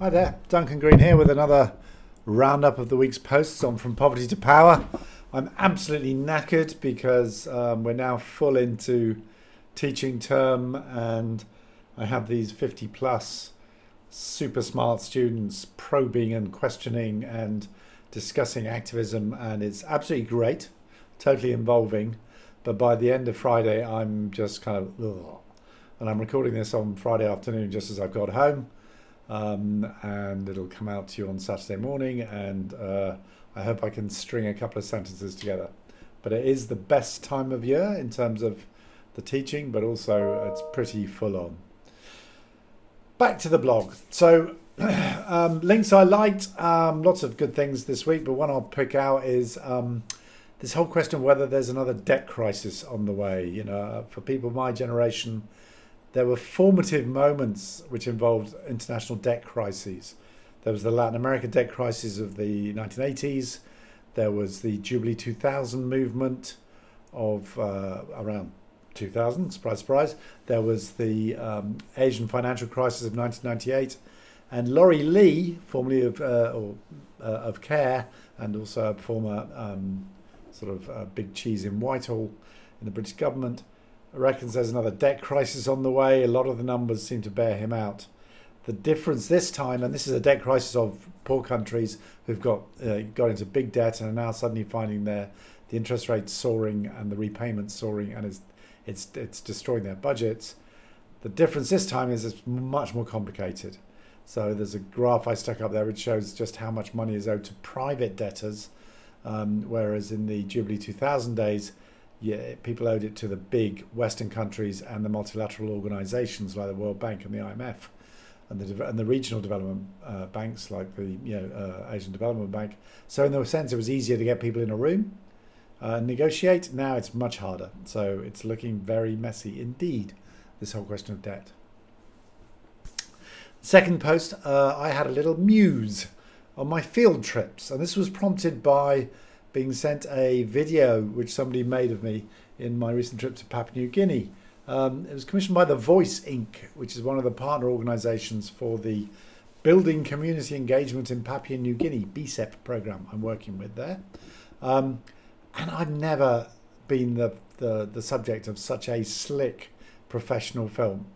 Hi there, Duncan Green here with another roundup of the week's posts on From Poverty to Power. I'm absolutely knackered because um, we're now full into teaching term and I have these 50 plus super smart students probing and questioning and discussing activism, and it's absolutely great, totally involving. But by the end of Friday, I'm just kind of, ugh. and I'm recording this on Friday afternoon just as I've got home um, and it'll come out to you on Saturday morning. And uh, I hope I can string a couple of sentences together. But it is the best time of year in terms of the teaching, but also it's pretty full on. Back to the blog. So, um, links I liked, um, lots of good things this week, but one I'll pick out is um, this whole question of whether there's another debt crisis on the way. You know, for people my generation, there were formative moments which involved international debt crises. There was the Latin America debt crisis of the 1980s. There was the Jubilee 2000 movement of uh, around 2000, surprise, surprise. There was the um, Asian financial crisis of 1998. And Laurie Lee, formerly of, uh, or, uh, of CARE and also a former um, sort of uh, big cheese in Whitehall in the British government, reckons there's another debt crisis on the way. A lot of the numbers seem to bear him out. The difference this time, and this is a debt crisis of poor countries who've got uh, got into big debt and are now suddenly finding their the interest rates soaring and the repayments soaring, and it's it's it's destroying their budgets. The difference this time is it's much more complicated. So there's a graph I stuck up there which shows just how much money is owed to private debtors, um, whereas in the Jubilee 2000 days yeah, people owed it to the big Western countries and the multilateral organisations like the World Bank and the IMF, and the and the regional development uh, banks like the you know uh, Asian Development Bank. So in a sense, it was easier to get people in a room uh, negotiate. Now it's much harder. So it's looking very messy indeed. This whole question of debt. Second post, uh, I had a little muse on my field trips, and this was prompted by being sent a video which somebody made of me in my recent trip to Papua New Guinea. Um, it was commissioned by the Voice Inc., which is one of the partner organisations for the Building Community Engagement in Papua New Guinea BCEP program I'm working with there. Um, and I've never been the, the, the subject of such a slick professional film.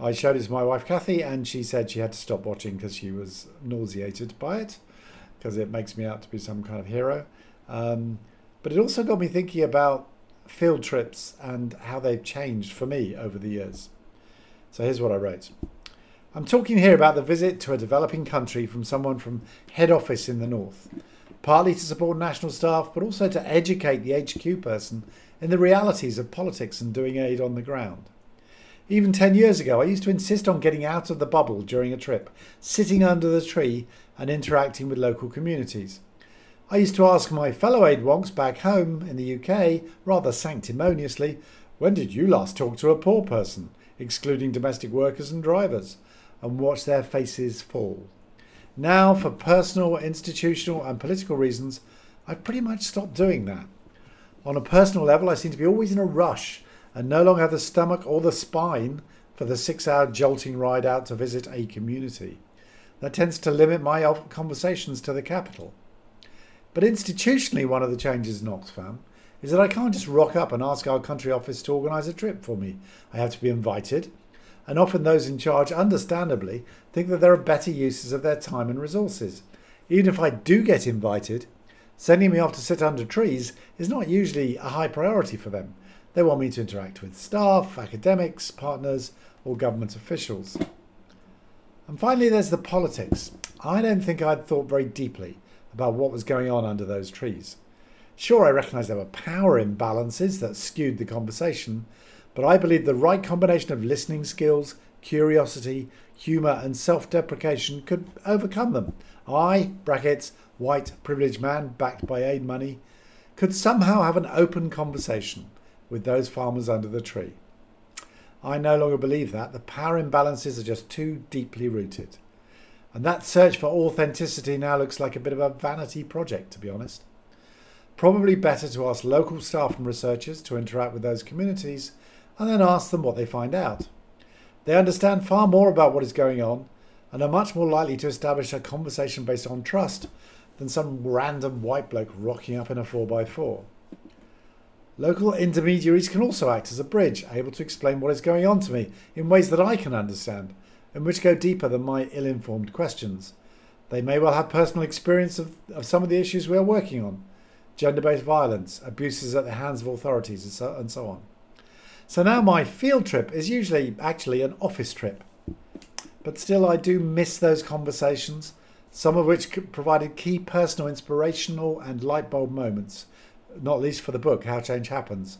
I showed it to my wife Kathy, and she said she had to stop watching because she was nauseated by it, because it makes me out to be some kind of hero. Um, but it also got me thinking about field trips and how they've changed for me over the years. So here's what I wrote. I'm talking here about the visit to a developing country from someone from head office in the north, partly to support national staff, but also to educate the HQ person in the realities of politics and doing aid on the ground. Even 10 years ago, I used to insist on getting out of the bubble during a trip, sitting under the tree and interacting with local communities. I used to ask my fellow aid wonks back home in the UK, rather sanctimoniously, when did you last talk to a poor person, excluding domestic workers and drivers, and watch their faces fall? Now, for personal, institutional, and political reasons, I've pretty much stopped doing that. On a personal level, I seem to be always in a rush and no longer have the stomach or the spine for the six hour jolting ride out to visit a community. That tends to limit my conversations to the capital. But institutionally, one of the changes in Oxfam is that I can't just rock up and ask our country office to organise a trip for me. I have to be invited, and often those in charge, understandably, think that there are better uses of their time and resources. Even if I do get invited, sending me off to sit under trees is not usually a high priority for them. They want me to interact with staff, academics, partners, or government officials. And finally, there's the politics. I don't think I'd thought very deeply about what was going on under those trees. Sure, I recognised there were power imbalances that skewed the conversation, but I believe the right combination of listening skills, curiosity, humour, and self deprecation could overcome them. I, brackets, white privileged man backed by aid money, could somehow have an open conversation with those farmers under the tree. I no longer believe that. The power imbalances are just too deeply rooted. And that search for authenticity now looks like a bit of a vanity project, to be honest. Probably better to ask local staff and researchers to interact with those communities and then ask them what they find out. They understand far more about what is going on and are much more likely to establish a conversation based on trust than some random white bloke rocking up in a 4x4. Local intermediaries can also act as a bridge, able to explain what is going on to me in ways that I can understand, and which go deeper than my ill informed questions. They may well have personal experience of, of some of the issues we are working on gender based violence, abuses at the hands of authorities, and so, and so on. So now my field trip is usually actually an office trip. But still, I do miss those conversations, some of which provided key personal, inspirational, and light bulb moments, not least for the book, How Change Happens.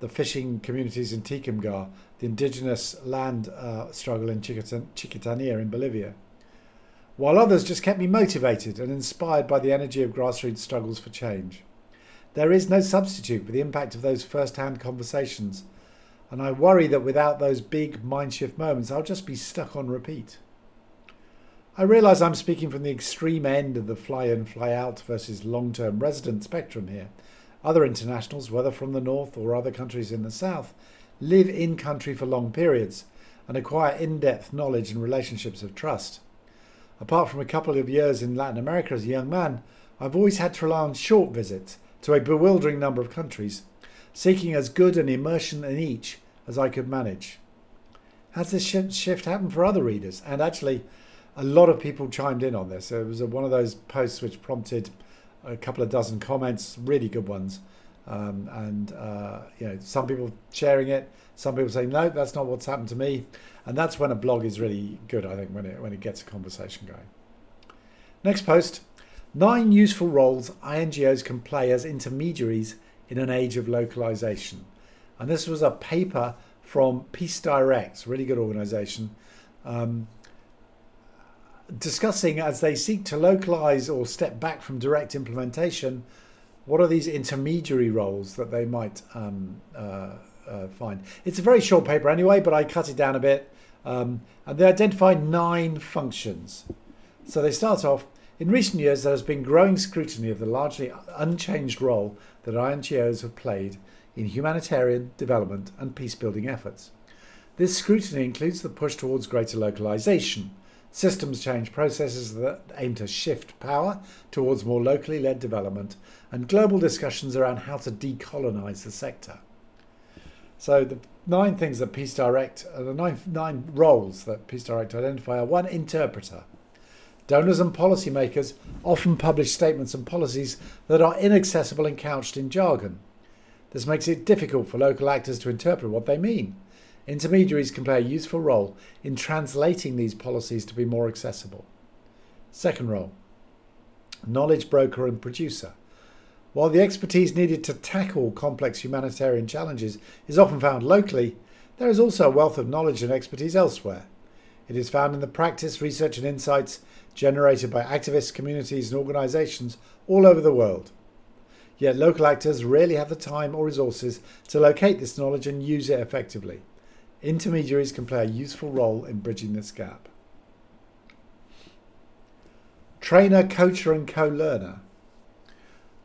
The fishing communities in Tikamgarh, the indigenous land uh, struggle in Chiquitan- Chiquitania in Bolivia while others just kept me motivated and inspired by the energy of grassroots struggles for change. There is no substitute for the impact of those first hand conversations, and I worry that without those big mind shift moments, I'll just be stuck on repeat. I realise I'm speaking from the extreme end of the fly in, fly out versus long term resident spectrum here. Other internationals, whether from the north or other countries in the south, live in country for long periods and acquire in depth knowledge and relationships of trust. Apart from a couple of years in Latin America as a young man, I've always had to rely on short visits to a bewildering number of countries, seeking as good an immersion in each as I could manage. Has this shift happened for other readers? And actually, a lot of people chimed in on this. It was one of those posts which prompted a couple of dozen comments, really good ones. Um, and uh, you know, some people sharing it, some people saying, "No, that's not what's happened to me," and that's when a blog is really good. I think when it when it gets a conversation going. Next post: nine useful roles INGOs can play as intermediaries in an age of localization, and this was a paper from Peace Direct, really good organisation. Um, discussing as they seek to localize or step back from direct implementation what are these intermediary roles that they might um, uh, uh, find? It's a very short paper anyway, but I cut it down a bit. Um, and they identify nine functions. So they start off in recent years, there has been growing scrutiny of the largely unchanged role that INGOs have played in humanitarian, development, and peace building efforts. This scrutiny includes the push towards greater localization, systems change processes that aim to shift power towards more locally led development, and global discussions around how to decolonize the sector. So the nine things that Peace Direct, uh, the nine, nine roles that Peace Direct identify are one, interpreter. Donors and policymakers often publish statements and policies that are inaccessible and couched in jargon. This makes it difficult for local actors to interpret what they mean. Intermediaries can play a useful role in translating these policies to be more accessible. Second role knowledge broker and producer. While the expertise needed to tackle complex humanitarian challenges is often found locally, there is also a wealth of knowledge and expertise elsewhere. It is found in the practice, research, and insights generated by activists, communities, and organisations all over the world. Yet local actors rarely have the time or resources to locate this knowledge and use it effectively. Intermediaries can play a useful role in bridging this gap. Trainer, coacher, and co learner.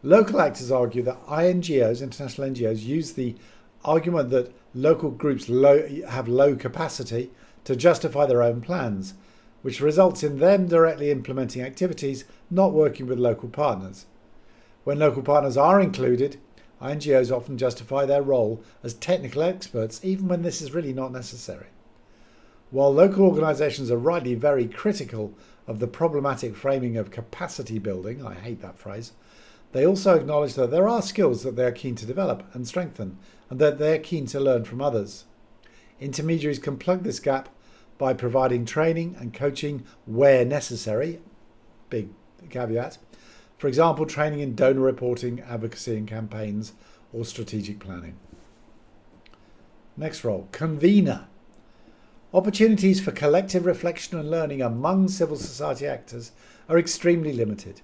Local actors argue that INGOs, international NGOs, use the argument that local groups low, have low capacity to justify their own plans, which results in them directly implementing activities, not working with local partners. When local partners are included, INGOs often justify their role as technical experts, even when this is really not necessary. While local organisations are rightly very critical of the problematic framing of capacity building, I hate that phrase, they also acknowledge that there are skills that they are keen to develop and strengthen, and that they are keen to learn from others. Intermediaries can plug this gap by providing training and coaching where necessary, big caveat. For example, training in donor reporting, advocacy and campaigns, or strategic planning. Next role, convener. Opportunities for collective reflection and learning among civil society actors are extremely limited.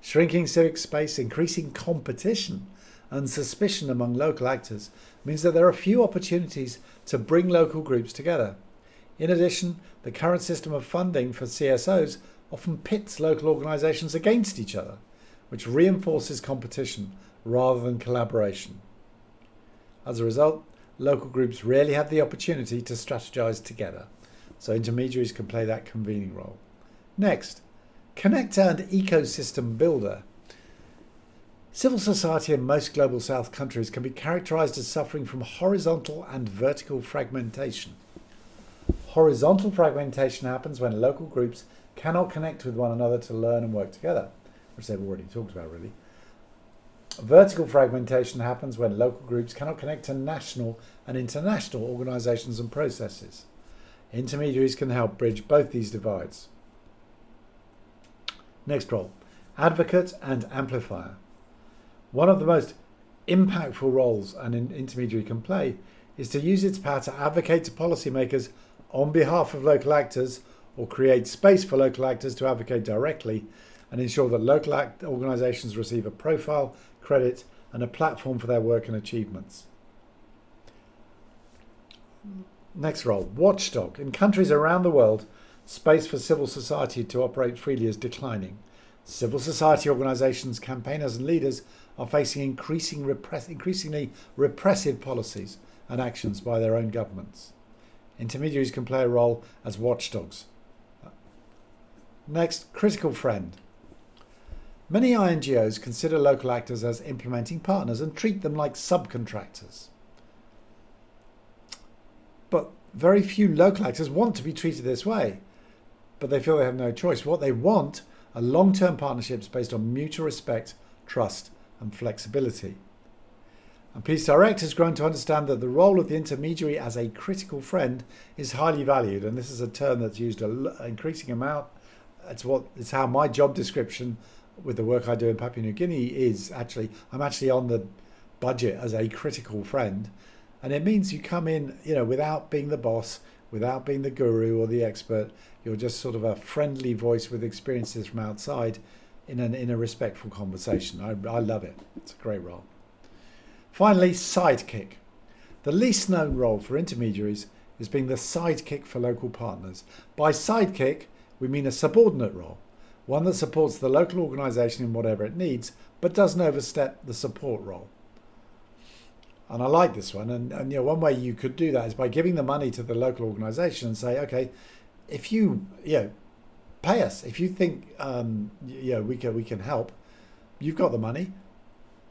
Shrinking civic space, increasing competition, and suspicion among local actors means that there are few opportunities to bring local groups together. In addition, the current system of funding for CSOs often pits local organisations against each other, which reinforces competition rather than collaboration. As a result, local groups rarely have the opportunity to strategize together. so intermediaries can play that convening role. Next, connector and ecosystem builder. Civil society in most global south countries can be characterized as suffering from horizontal and vertical fragmentation. Horizontal fragmentation happens when local groups cannot connect with one another to learn and work together, which they've already talked about really. Vertical fragmentation happens when local groups cannot connect to national and international organisations and processes. Intermediaries can help bridge both these divides. Next role advocate and amplifier. One of the most impactful roles an intermediary can play is to use its power to advocate to policymakers on behalf of local actors or create space for local actors to advocate directly and ensure that local organisations receive a profile, credit, and a platform for their work and achievements. Next role watchdog. In countries around the world, space for civil society to operate freely is declining. Civil society organisations, campaigners, and leaders are facing increasing repress- increasingly repressive policies and actions by their own governments. Intermediaries can play a role as watchdogs. Next, critical friend. Many INGOs consider local actors as implementing partners and treat them like subcontractors. But very few local actors want to be treated this way, but they feel they have no choice. What they want are long term partnerships based on mutual respect, trust, and flexibility. And Peace Direct has grown to understand that the role of the intermediary as a critical friend is highly valued, and this is a term that's used an increasing amount. It's what it's how my job description with the work I do in Papua New Guinea is actually I'm actually on the budget as a critical friend, and it means you come in, you know, without being the boss, without being the guru or the expert. You're just sort of a friendly voice with experiences from outside, in an in a respectful conversation. I I love it. It's a great role. Finally, sidekick. The least known role for intermediaries is being the sidekick for local partners. By sidekick, we mean a subordinate role, one that supports the local organisation in whatever it needs, but doesn't overstep the support role. And I like this one. And, and you know, one way you could do that is by giving the money to the local organisation and say, okay, if you, you know, pay us, if you think, um, you know, we can we can help, you've got the money,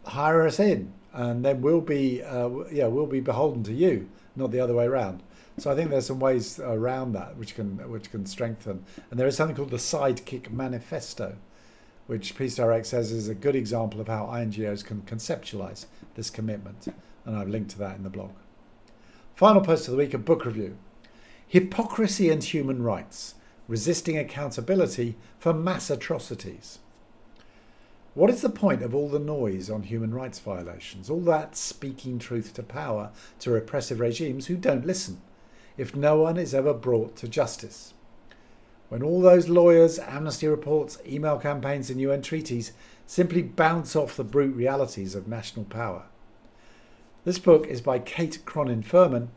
hire us in and then we'll be uh, yeah we'll be beholden to you, not the other way around. So I think there's some ways around that which can which can strengthen. And there is something called the Sidekick Manifesto, which Peace Direct says is a good example of how INGOs can conceptualize this commitment. And I've linked to that in the blog. Final post of the week: a book review. Hypocrisy and Human Rights: Resisting Accountability for Mass Atrocities. What is the point of all the noise on human rights violations, all that speaking truth to power to repressive regimes who don't listen, if no one is ever brought to justice? When all those lawyers, amnesty reports, email campaigns, and UN treaties simply bounce off the brute realities of national power. This book is by Kate Cronin Furman,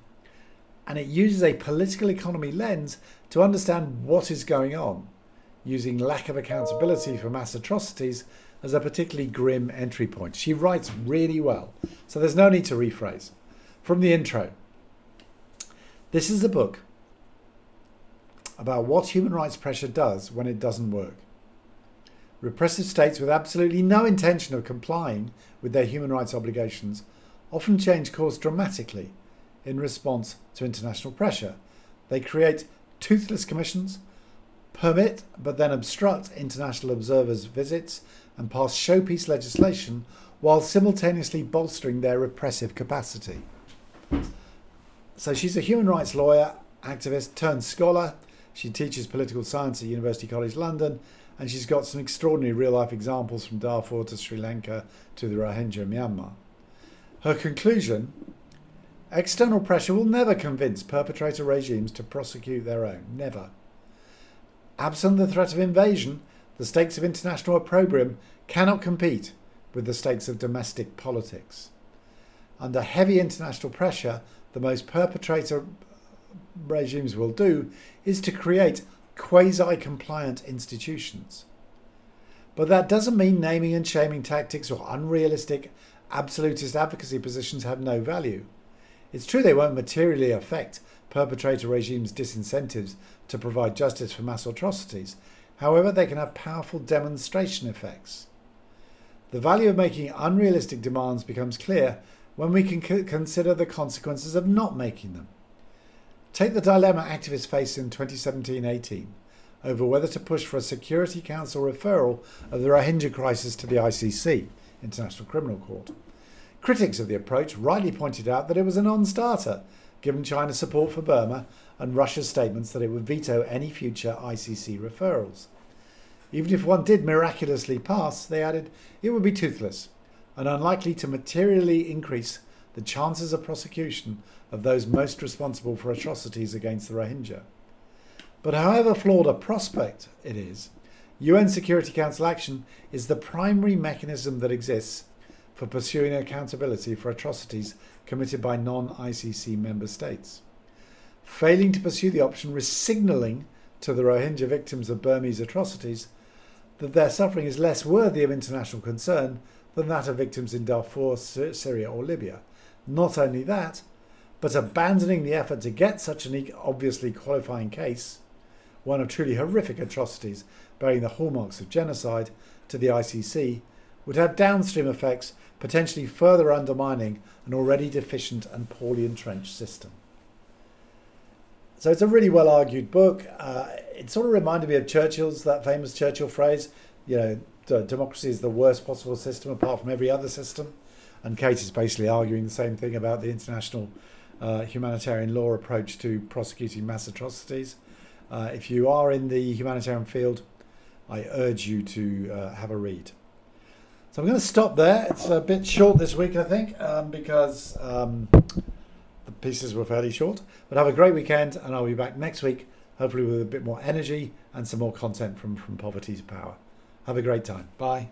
and it uses a political economy lens to understand what is going on, using lack of accountability for mass atrocities as a particularly grim entry point. She writes really well, so there's no need to rephrase. From the intro, this is a book about what human rights pressure does when it doesn't work. Repressive states with absolutely no intention of complying with their human rights obligations often change course dramatically in response to international pressure. They create toothless commissions, permit but then obstruct international observers' visits, and pass showpiece legislation while simultaneously bolstering their repressive capacity. So she's a human rights lawyer, activist turned scholar. She teaches political science at University College London, and she's got some extraordinary real life examples from Darfur to Sri Lanka to the Rohingya Myanmar. Her conclusion external pressure will never convince perpetrator regimes to prosecute their own. Never. Absent the threat of invasion, the stakes of international opprobrium cannot compete with the stakes of domestic politics. Under heavy international pressure, the most perpetrator regimes will do is to create quasi compliant institutions. But that doesn't mean naming and shaming tactics or unrealistic absolutist advocacy positions have no value. It's true they won't materially affect perpetrator regimes' disincentives to provide justice for mass atrocities. However, they can have powerful demonstration effects. The value of making unrealistic demands becomes clear when we can c- consider the consequences of not making them. Take the dilemma activists faced in 2017 18 over whether to push for a Security Council referral of the Rohingya crisis to the ICC, International Criminal Court. Critics of the approach rightly pointed out that it was a non starter, given China's support for Burma and Russia's statements that it would veto any future ICC referrals. Even if one did miraculously pass, they added, it would be toothless and unlikely to materially increase the chances of prosecution of those most responsible for atrocities against the Rohingya. But however flawed a prospect it is, UN Security Council action is the primary mechanism that exists for pursuing accountability for atrocities committed by non ICC member states. Failing to pursue the option risks signalling to the Rohingya victims of Burmese atrocities that their suffering is less worthy of international concern than that of victims in Darfur, Syria, or Libya. Not only that, but abandoning the effort to get such an obviously qualifying case one of truly horrific atrocities bearing the hallmarks of genocide, to the ICC would have downstream effects, potentially further undermining an already deficient and poorly entrenched system. So it's a really well argued book. Uh, it sort of reminded me of Churchill's, that famous Churchill phrase, you know, democracy is the worst possible system apart from every other system. And Kate is basically arguing the same thing about the international uh, humanitarian law approach to prosecuting mass atrocities. Uh, if you are in the humanitarian field, I urge you to uh, have a read. So I'm going to stop there. It's a bit short this week, I think, um, because um, the pieces were fairly short. But have a great weekend, and I'll be back next week, hopefully with a bit more energy and some more content from, from Poverty to Power. Have a great time. Bye.